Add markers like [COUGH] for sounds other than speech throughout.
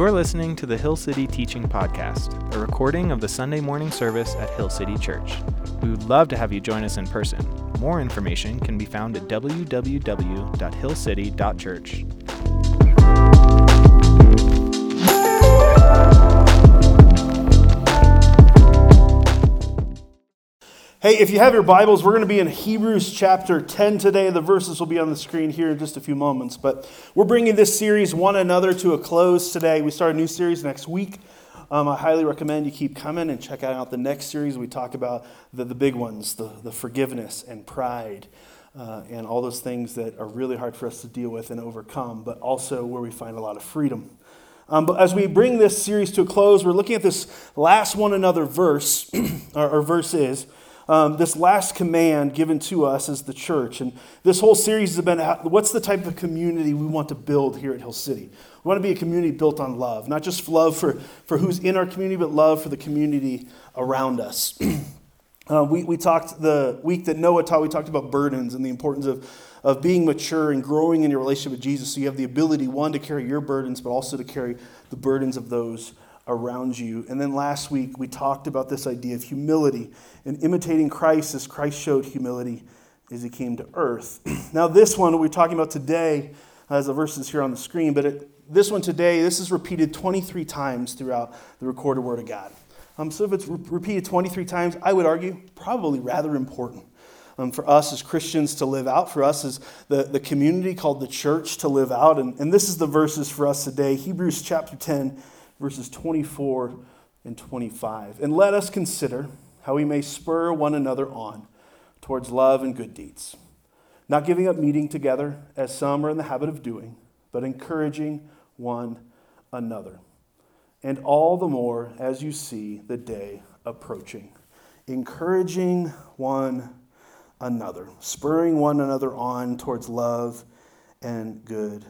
You're listening to the Hill City Teaching Podcast, a recording of the Sunday morning service at Hill City Church. We would love to have you join us in person. More information can be found at www.hillcity.church. Hey, if you have your Bibles, we're going to be in Hebrews chapter 10 today. The verses will be on the screen here in just a few moments. But we're bringing this series, One Another, to a close today. We start a new series next week. Um, I highly recommend you keep coming and check out the next series. We talk about the, the big ones, the, the forgiveness and pride, uh, and all those things that are really hard for us to deal with and overcome, but also where we find a lot of freedom. Um, but as we bring this series to a close, we're looking at this last one another verse, [CLEARS THROAT] or, or verses um, this last command given to us as the church. And this whole series has been what's the type of community we want to build here at Hill City? We want to be a community built on love, not just love for, for who's in our community, but love for the community around us. [CLEARS THROAT] uh, we, we talked the week that Noah taught, we talked about burdens and the importance of, of being mature and growing in your relationship with Jesus. So you have the ability, one, to carry your burdens, but also to carry the burdens of those around you. And then last week, we talked about this idea of humility and imitating Christ as Christ showed humility as he came to earth. [CLEARS THROAT] now, this one we're talking about today, as the verses here on the screen, but it, this one today, this is repeated 23 times throughout the recorded Word of God. Um, so if it's re- repeated 23 times, I would argue probably rather important. Um, for us as Christians to live out, for us as the, the community called the church to live out. And, and this is the verses for us today Hebrews chapter 10, verses 24 and 25. And let us consider how we may spur one another on towards love and good deeds, not giving up meeting together as some are in the habit of doing, but encouraging one another. And all the more as you see the day approaching, encouraging one another, spurring one another on towards love and good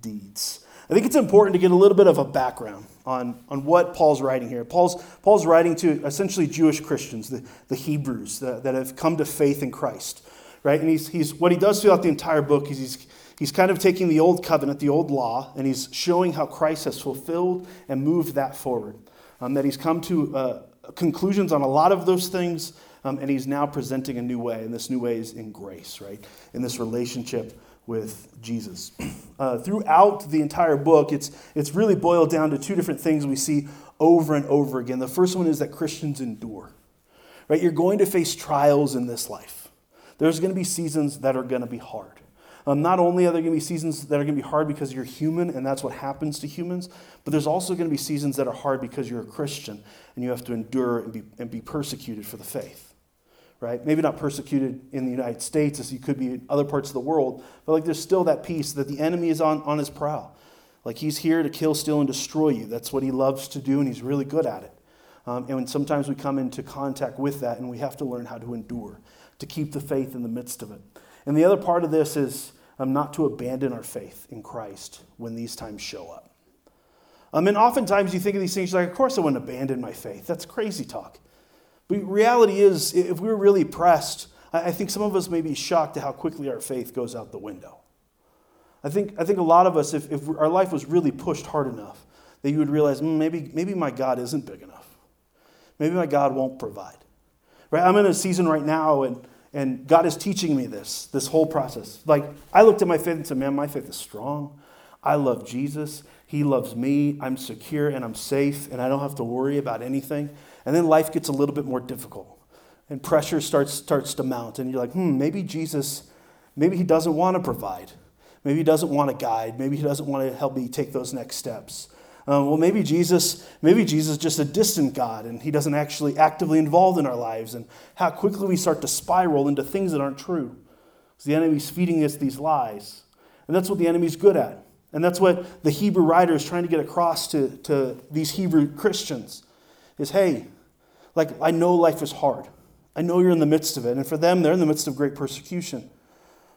deeds. I think it's important to get a little bit of a background on, on what Paul's writing here. Paul's, Paul's writing to essentially Jewish Christians, the, the Hebrews the, that have come to faith in Christ, right? And he's, he's, what he does throughout the entire book is he's, he's kind of taking the old covenant, the old law, and he's showing how Christ has fulfilled and moved that forward. Um, that he's come to uh, conclusions on a lot of those things, um, and he's now presenting a new way, and this new way is in grace, right? In this relationship with Jesus. [CLEARS THROAT] Uh, throughout the entire book, it's, it's really boiled down to two different things we see over and over again. The first one is that Christians endure. Right? You're going to face trials in this life. There's going to be seasons that are going to be hard. Um, not only are there going to be seasons that are going to be hard because you're human and that's what happens to humans, but there's also going to be seasons that are hard because you're a Christian and you have to endure and be, and be persecuted for the faith right? Maybe not persecuted in the United States as you could be in other parts of the world, but like there's still that piece that the enemy is on, on his prowl. Like he's here to kill, steal, and destroy you. That's what he loves to do, and he's really good at it. Um, and sometimes we come into contact with that, and we have to learn how to endure, to keep the faith in the midst of it. And the other part of this is um, not to abandon our faith in Christ when these times show up. Um, and oftentimes you think of these things like, of course I wouldn't abandon my faith. That's crazy talk. But reality is, if we were really pressed, I think some of us may be shocked at how quickly our faith goes out the window. I think, I think a lot of us, if, if our life was really pushed hard enough, that you would realize mm, maybe, maybe my God isn't big enough. Maybe my God won't provide. Right? I'm in a season right now, and, and God is teaching me this, this whole process. Like, I looked at my faith and said, man, my faith is strong. I love Jesus. He loves me. I'm secure and I'm safe, and I don't have to worry about anything. And then life gets a little bit more difficult and pressure starts, starts to mount. And you're like, hmm, maybe Jesus, maybe he doesn't want to provide. Maybe he doesn't want to guide. Maybe he doesn't want to help me take those next steps. Um, well, maybe Jesus, maybe Jesus is just a distant God and he doesn't actually actively involved in our lives. And how quickly we start to spiral into things that aren't true. Because the enemy's feeding us these lies. And that's what the enemy's good at. And that's what the Hebrew writer is trying to get across to, to these Hebrew Christians is hey, like, I know life is hard. I know you're in the midst of it. And for them, they're in the midst of great persecution.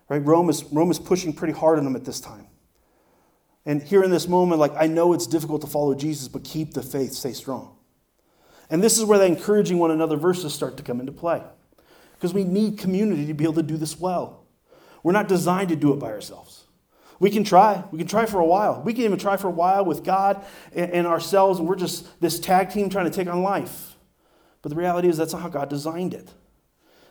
Right? Rome is, Rome is pushing pretty hard on them at this time. And here in this moment, like, I know it's difficult to follow Jesus, but keep the faith, stay strong. And this is where the encouraging one another verses start to come into play. Because we need community to be able to do this well. We're not designed to do it by ourselves. We can try. We can try for a while. We can even try for a while with God and ourselves, and we're just this tag team trying to take on life. But the reality is, that's not how God designed it.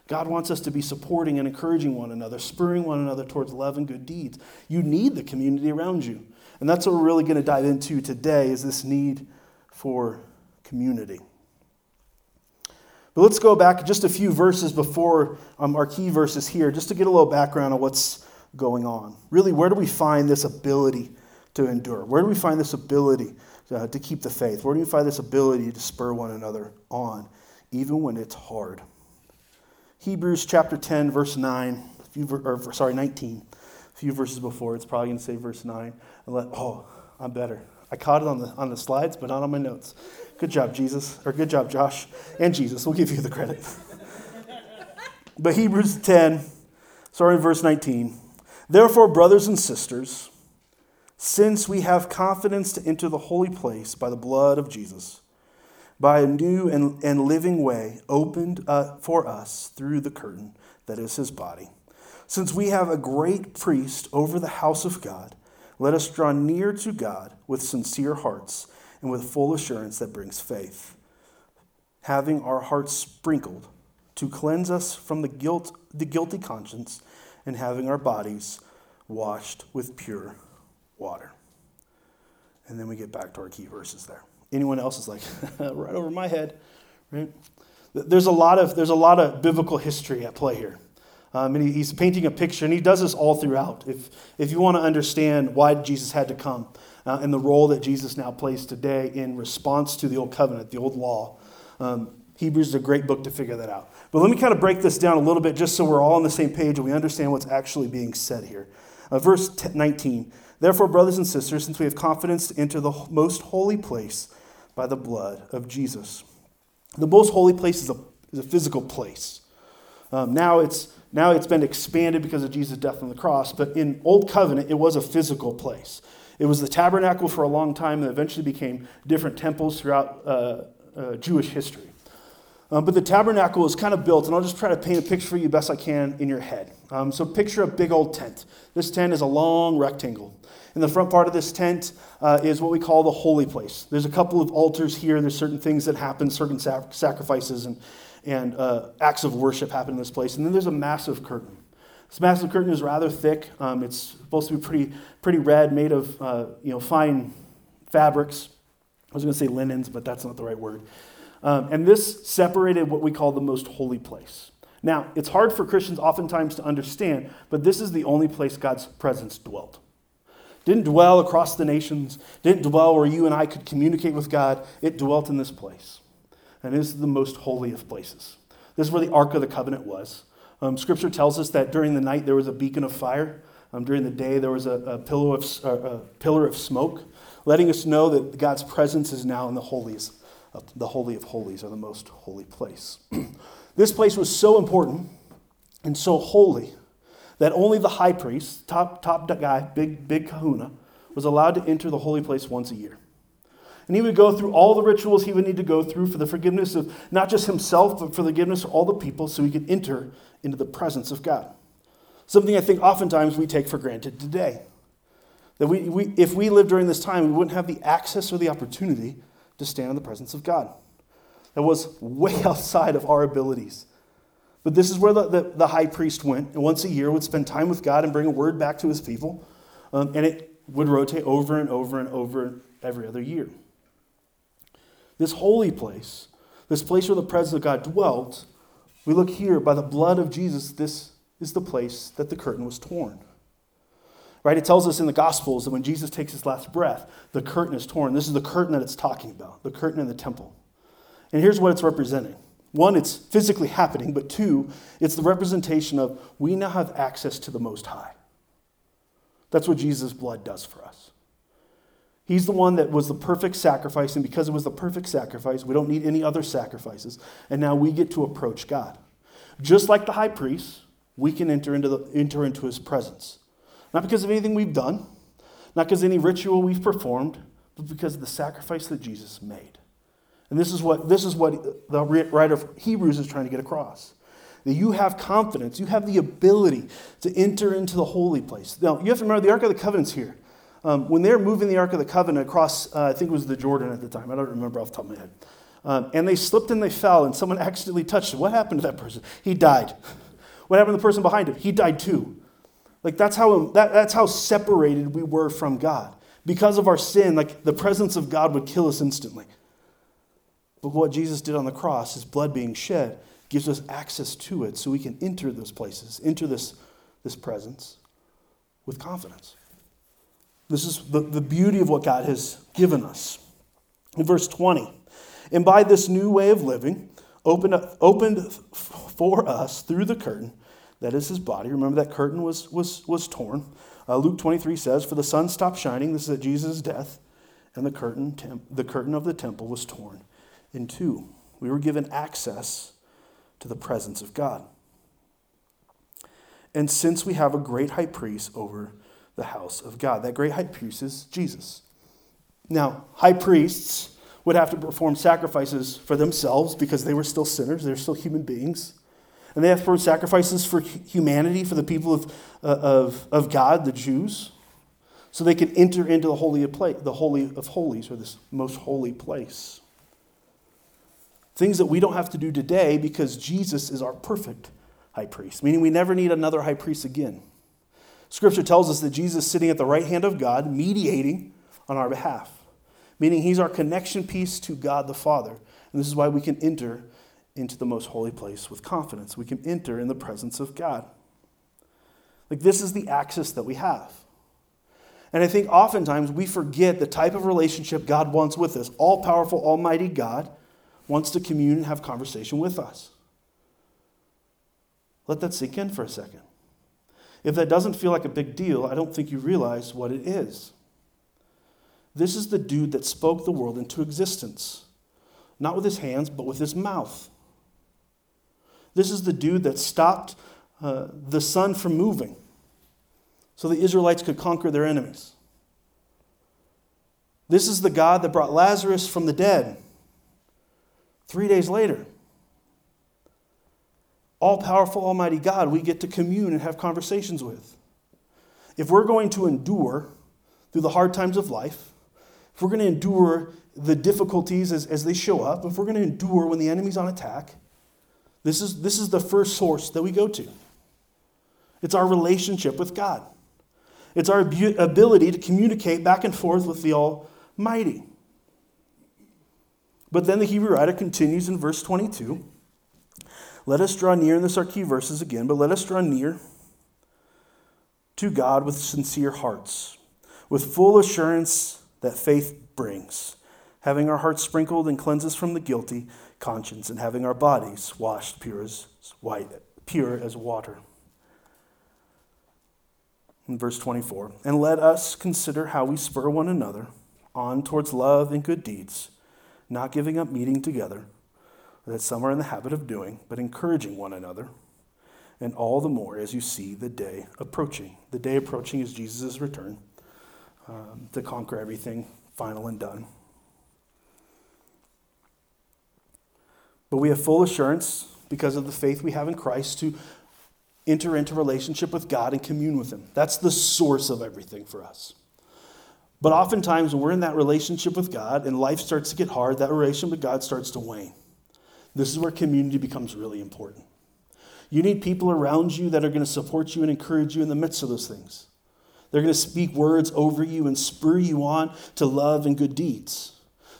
God wants us to be supporting and encouraging one another, spurring one another towards love and good deeds. You need the community around you. And that's what we're really going to dive into today is this need for community. But let's go back just a few verses before um, our key verses here, just to get a little background on what's going on. Really, where do we find this ability to endure? Where do we find this ability uh, to keep the faith? Where do we find this ability to spur one another on, even when it's hard? Hebrews chapter 10, verse 9, few, or sorry, 19, a few verses before. It's probably going to say verse 9. And let, oh, I'm better. I caught it on the, on the slides, but not on my notes. Good job, Jesus. Or good job, Josh. And Jesus. We'll give you the credit. [LAUGHS] but Hebrews 10, sorry, verse 19. Therefore, brothers and sisters, since we have confidence to enter the holy place by the blood of Jesus, by a new and, and living way opened for us through the curtain that is his body. Since we have a great priest over the house of God, let us draw near to God with sincere hearts and with full assurance that brings faith, having our hearts sprinkled to cleanse us from the guilt, the guilty conscience, and having our bodies washed with pure water. And then we get back to our key verses there. Anyone else is like, [LAUGHS] right over my head, right? There's a lot of, there's a lot of biblical history at play here. Um, and he's painting a picture, and he does this all throughout. If, if you want to understand why Jesus had to come uh, and the role that Jesus now plays today in response to the old covenant, the old law, um, Hebrews is a great book to figure that out. But let me kind of break this down a little bit just so we're all on the same page and we understand what's actually being said here. Uh, verse 19 Therefore, brothers and sisters, since we have confidence to enter the most holy place by the blood of Jesus. The most holy place is a, is a physical place. Um, now, it's, now it's been expanded because of Jesus' death on the cross, but in Old Covenant, it was a physical place. It was the tabernacle for a long time and eventually became different temples throughout uh, uh, Jewish history. Um, but the tabernacle is kind of built, and I'll just try to paint a picture for you best I can in your head. Um, so picture a big old tent. This tent is a long rectangle. In the front part of this tent uh, is what we call the holy place. There's a couple of altars here. There's certain things that happen, certain sac- sacrifices and, and uh, acts of worship happen in this place. And then there's a massive curtain. This massive curtain is rather thick. Um, it's supposed to be pretty, pretty red, made of uh, you know, fine fabrics. I was going to say linens, but that's not the right word. Um, and this separated what we call the most holy place. Now, it's hard for Christians oftentimes to understand, but this is the only place God's presence dwelt. Didn't dwell across the nations, didn't dwell where you and I could communicate with God. It dwelt in this place. And this is the most holy of places. This is where the Ark of the Covenant was. Um, scripture tells us that during the night there was a beacon of fire. Um, during the day there was a, a, pillar of, uh, a pillar of smoke, letting us know that God's presence is now in the holies the Holy of Holies, or the most holy place. [CLEARS THROAT] this place was so important and so holy that only the high priest, top, top guy, big, big kahuna, was allowed to enter the holy place once a year. And he would go through all the rituals he would need to go through for the forgiveness of not just himself, but for the forgiveness of all the people so he could enter into the presence of God. Something I think oftentimes we take for granted today. That we, we, if we lived during this time, we wouldn't have the access or the opportunity to stand in the presence of God. That was way [LAUGHS] outside of our abilities. But this is where the, the, the, high priest went, and once a year would spend time with God and bring a word back to his people. Um, and it would rotate over and over and over every other year. This holy place, this place where the presence of God dwelt, we look here by the blood of Jesus, this is the place that the curtain was torn. Right? It tells us in the Gospels that when Jesus takes his last breath, the curtain is torn. This is the curtain that it's talking about, the curtain in the temple. And here's what it's representing one, it's physically happening, but two, it's the representation of we now have access to the Most High. That's what Jesus' blood does for us. He's the one that was the perfect sacrifice, and because it was the perfect sacrifice, we don't need any other sacrifices. And now we get to approach God. Just like the high priest, we can enter into, the, enter into his presence. Not because of anything we've done, not because of any ritual we've performed, but because of the sacrifice that Jesus made. And this is what, this is what the writer of Hebrews is trying to get across. that you have confidence, you have the ability to enter into the holy place. Now, you have to remember the Ark of the Covenant's here. Um, when they were moving the Ark of the Covenant across, uh, I think it was the Jordan at the time, I don't remember off the top of my head. Um, and they slipped and they fell, and someone accidentally touched it. What happened to that person? He died. [LAUGHS] What happened to the person behind him? He died too. Like that's how, that, that's how separated we were from God. Because of our sin, like the presence of God would kill us instantly. But what Jesus did on the cross, his blood being shed, gives us access to it so we can enter those places, enter this, this presence with confidence. This is the, the beauty of what God has given us. In verse 20, and by this new way of living, opened, opened for us through the curtain, that is his body. Remember that curtain was, was, was torn. Uh, Luke 23 says, For the sun stopped shining, this is at Jesus' death, and the curtain, temp, the curtain of the temple was torn in two. We were given access to the presence of God. And since we have a great high priest over the house of God, that great high priest is Jesus. Now, high priests would have to perform sacrifices for themselves because they were still sinners, they're still human beings. And they have to perform sacrifices for humanity, for the people of, uh, of, of God, the Jews, so they could enter into the holy of, the holy of holies, or this most holy place. Things that we don't have to do today because Jesus is our perfect high priest, meaning we never need another high priest again. Scripture tells us that Jesus is sitting at the right hand of God, mediating on our behalf, meaning he's our connection piece to God the Father. And this is why we can enter into the most holy place with confidence. We can enter in the presence of God. Like, this is the access that we have. And I think oftentimes we forget the type of relationship God wants with us. All powerful, almighty God wants to commune and have conversation with us. Let that sink in for a second. If that doesn't feel like a big deal, I don't think you realize what it is. This is the dude that spoke the world into existence, not with his hands, but with his mouth. This is the dude that stopped uh, the sun from moving so the Israelites could conquer their enemies. This is the God that brought Lazarus from the dead Three days later, all powerful, almighty God, we get to commune and have conversations with. If we're going to endure through the hard times of life, if we're going to endure the difficulties as, as they show up, if we're going to endure when the enemy's on attack, this is, this is the first source that we go to. It's our relationship with God, it's our ability to communicate back and forth with the Almighty. But then the Hebrew writer continues in verse 22. Let us draw near, and this are key verses again, but let us draw near to God with sincere hearts, with full assurance that faith brings, having our hearts sprinkled and cleansed from the guilty conscience, and having our bodies washed pure as white, pure as water. In verse 24, and let us consider how we spur one another on towards love and good deeds not giving up meeting together, that some are in the habit of doing, but encouraging one another, and all the more as you see the day approaching. The day approaching is Jesus' return um, to conquer everything final and done. But we have full assurance because of the faith we have in Christ to enter into relationship with God and commune with Him. That's the source of everything for us. But oftentimes, when we're in that relationship with God and life starts to get hard, that relationship with God starts to wane. This is where community becomes really important. You need people around you that are going to support you and encourage you in the midst of those things. They're going to speak words over you and spur you on to love and good deeds,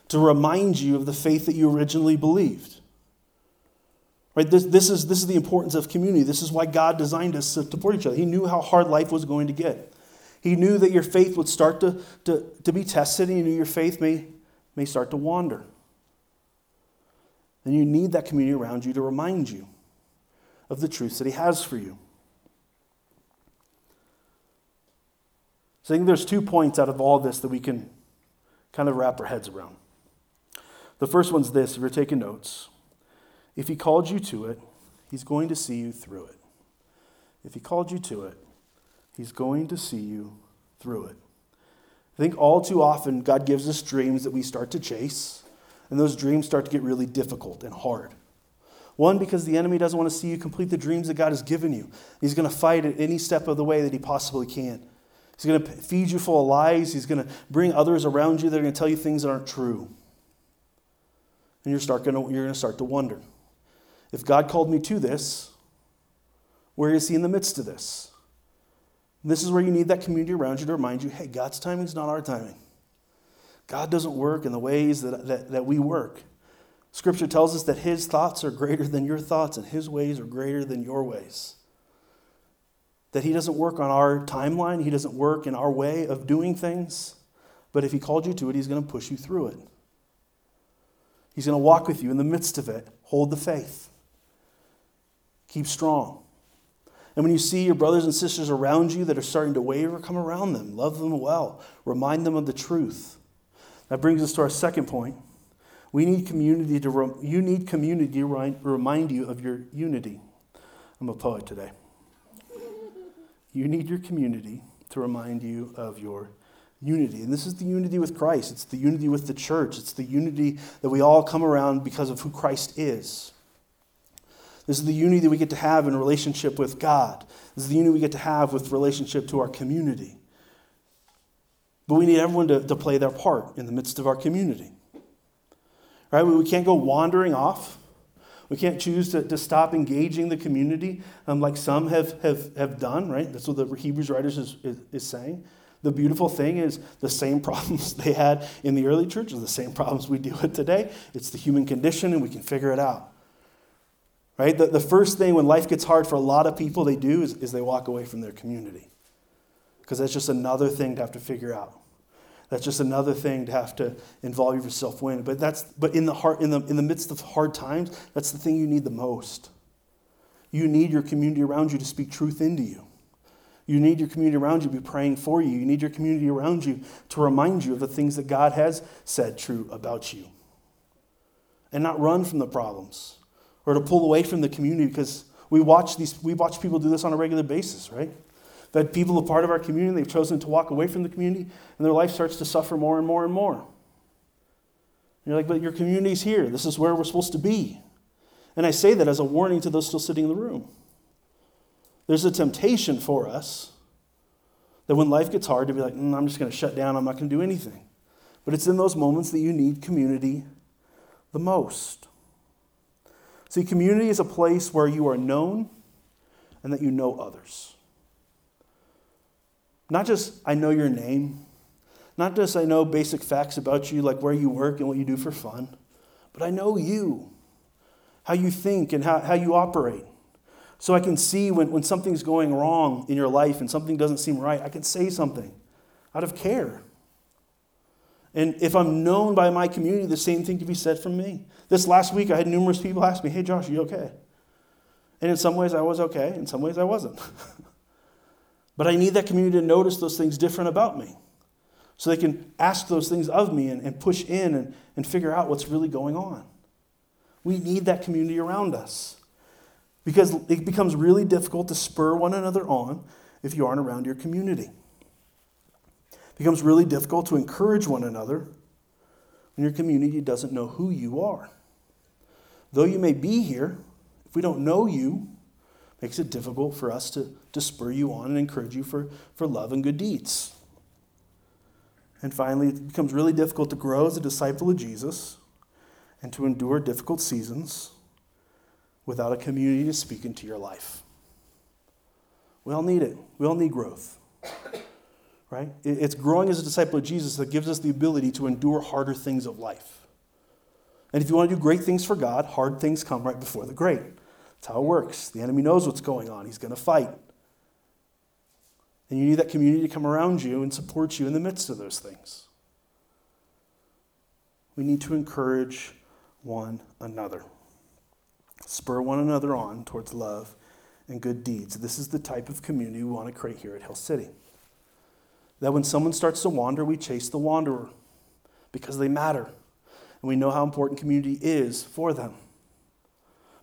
to remind you of the faith that you originally believed. Right? This, this, is, this is the importance of community. This is why God designed us to support each other. He knew how hard life was going to get. He knew that your faith would start to, to, to be tested, and he knew your faith may, may start to wander. And you need that community around you to remind you of the truths that he has for you. So I think there's two points out of all this that we can kind of wrap our heads around. The first one's this if you're taking notes. If he called you to it, he's going to see you through it. If he called you to it, He's going to see you through it. I think all too often God gives us dreams that we start to chase, and those dreams start to get really difficult and hard. One, because the enemy doesn't want to see you complete the dreams that God has given you. He's going to fight at any step of the way that he possibly can. He's going to feed you full of lies. He's going to bring others around you that are going to tell you things that aren't true. And you're, start gonna, you're going to start to wonder if God called me to this, where is He in the midst of this? This is where you need that community around you to remind you hey, God's timing is not our timing. God doesn't work in the ways that, that, that we work. Scripture tells us that His thoughts are greater than your thoughts, and His ways are greater than your ways. That He doesn't work on our timeline, He doesn't work in our way of doing things, but if He called you to it, He's going to push you through it. He's going to walk with you in the midst of it. Hold the faith. Keep strong. And when you see your brothers and sisters around you that are starting to waver, come around them. Love them well. Remind them of the truth. That brings us to our second point. We need community to re- you need community to remind you of your unity. I'm a poet today. You need your community to remind you of your unity. And this is the unity with Christ. It's the unity with the church. It's the unity that we all come around because of who Christ is. This is the unity that we get to have in relationship with God. This is the unity we get to have with relationship to our community. But we need everyone to, to play their part in the midst of our community. Right? We, can't go wandering off. We can't choose to, to stop engaging the community um, like some have, have, have done, right? That's what the Hebrews writers is, is, is saying. The beautiful thing is the same [LAUGHS] problems they had in the early church are the same problems we deal with today. It's the human condition, and we can figure it out. Right? The, the first thing when life gets hard for a lot of people, they do is, is they walk away from their community. Because that's just another thing to have to figure out. That's just another thing to have to involve yourself in. But that's but in the heart in the in the midst of hard times, that's the thing you need the most. You need your community around you to speak truth into you. You need your community around you to be praying for you. You need your community around you to remind you of the things that God has said true about you. And not run from the problems or to pull away from the community because we watch, these, we watch people do this on a regular basis, right? That people are part of our community, they've chosen to walk away from the community, and their life starts to suffer more and more and more. And you're like, but your community's here. This is where we're supposed to be. And I say that as a warning to those still sitting in the room. There's a temptation for us that when life gets hard to be like, mm, I'm just going to shut down, I'm not going to do anything. But it's in those moments that you need community the most. See, community is a place where you are known and that you know others. Not just I know your name, not just I know basic facts about you, like where you work and what you do for fun, but I know you, how you think and how, how you operate. So I can see when, when something's going wrong in your life and something doesn't seem right, I can say something out of care. And if I'm known by my community, the same thing can be said from me. This last week, I had numerous people ask me, Hey, Josh, are you okay? And in some ways, I was okay. In some ways, I wasn't. [LAUGHS] but I need that community to notice those things different about me so they can ask those things of me and, and push in and, and figure out what's really going on. We need that community around us because it becomes really difficult to spur one another on if you aren't around your community. It becomes really difficult to encourage one another when your community doesn't know who you are. Though you may be here, if we don't know you, it makes it difficult for us to, to spur you on and encourage you for, for love and good deeds. And finally, it becomes really difficult to grow as a disciple of Jesus and to endure difficult seasons without a community to speak into your life. We all need it. We all need growth. Right? It's growing as a disciple of Jesus that gives us the ability to endure harder things of life. And if you want to do great things for God, hard things come right before the great. That's how it works. The enemy knows what's going on, he's going to fight. And you need that community to come around you and support you in the midst of those things. We need to encourage one another spur one another on towards love and good deeds. This is the type of community we want to create here at Hill City. That when someone starts to wander, we chase the wanderer because they matter. And we know how important community is for them.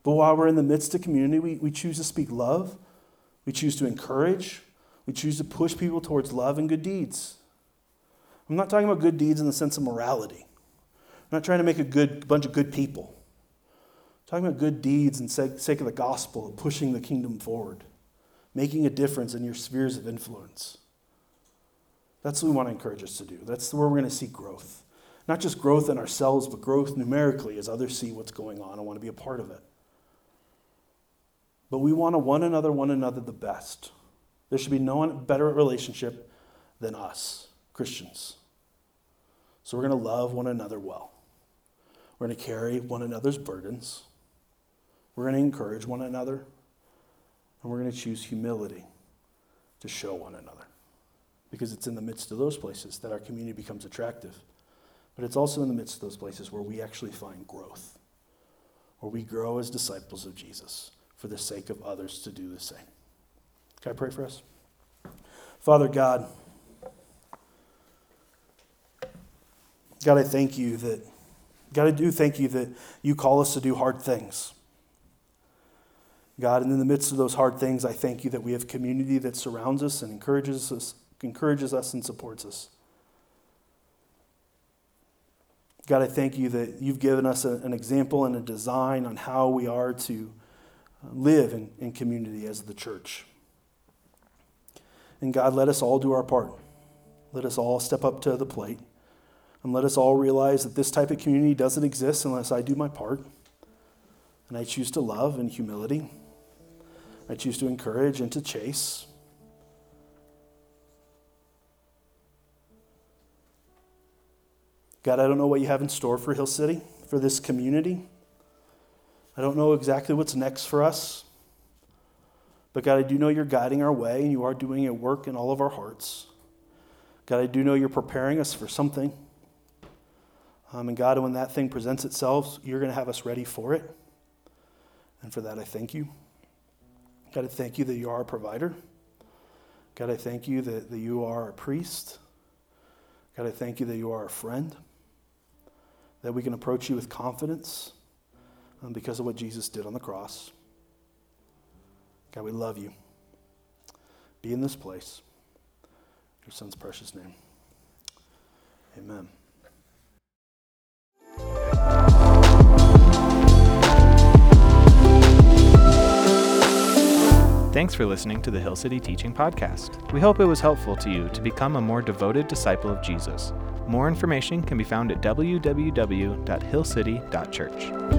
But while we're in the midst of community, we, we choose to speak love, we choose to encourage, we choose to push people towards love and good deeds. I'm not talking about good deeds in the sense of morality. I'm not trying to make a good bunch of good people. talking about good deeds and sake of the gospel, pushing the kingdom forward, making a difference in your spheres of influence. That's what we want to encourage us to do. That's where we're going to see growth. Not just growth in ourselves, but growth numerically as others see what's going on and want to be a part of it. But we want to one another, one another the best. There should be no one better relationship than us, Christians. So we're going to love one another well. We're going to carry one another's burdens. We're going to encourage one another. And we're going to choose humility to show one another. Because it's in the midst of those places that our community becomes attractive. But it's also in the midst of those places where we actually find growth, where we grow as disciples of Jesus for the sake of others to do the same. Can I pray for us? Father God, God, I thank you that, God, I do thank you that you call us to do hard things. God, and in the midst of those hard things, I thank you that we have community that surrounds us and encourages us, encourages us and supports us. God, I thank you that you've given us a, an example and a design on how we are to uh, live in, in community as the church. And God, let us all do our part. Let us all step up to the plate. And let us all realize that this type of community doesn't exist unless I do my part. And I choose to love in humility. I choose to encourage and to chase. God, I don't know what you have in store for Hill City, for this community. I don't know exactly what's next for us. But God, I do know you're guiding our way and you are doing a work in all of our hearts. God, I do know you're preparing us for something. Um, and God, when that thing presents itself, you're going to have us ready for it. And for that, I thank you. God, I thank you that you are a provider. God, I thank you that, that you are a priest. God, I thank you that you are a friend, that we can approach you with confidence um, because of what Jesus did on the cross. God, we love you. Be in this place. Your son's precious name. Amen. Thanks for listening to the Hill City Teaching Podcast. We hope it was helpful to you to become a more devoted disciple of Jesus. More information can be found at www.hillcity.church.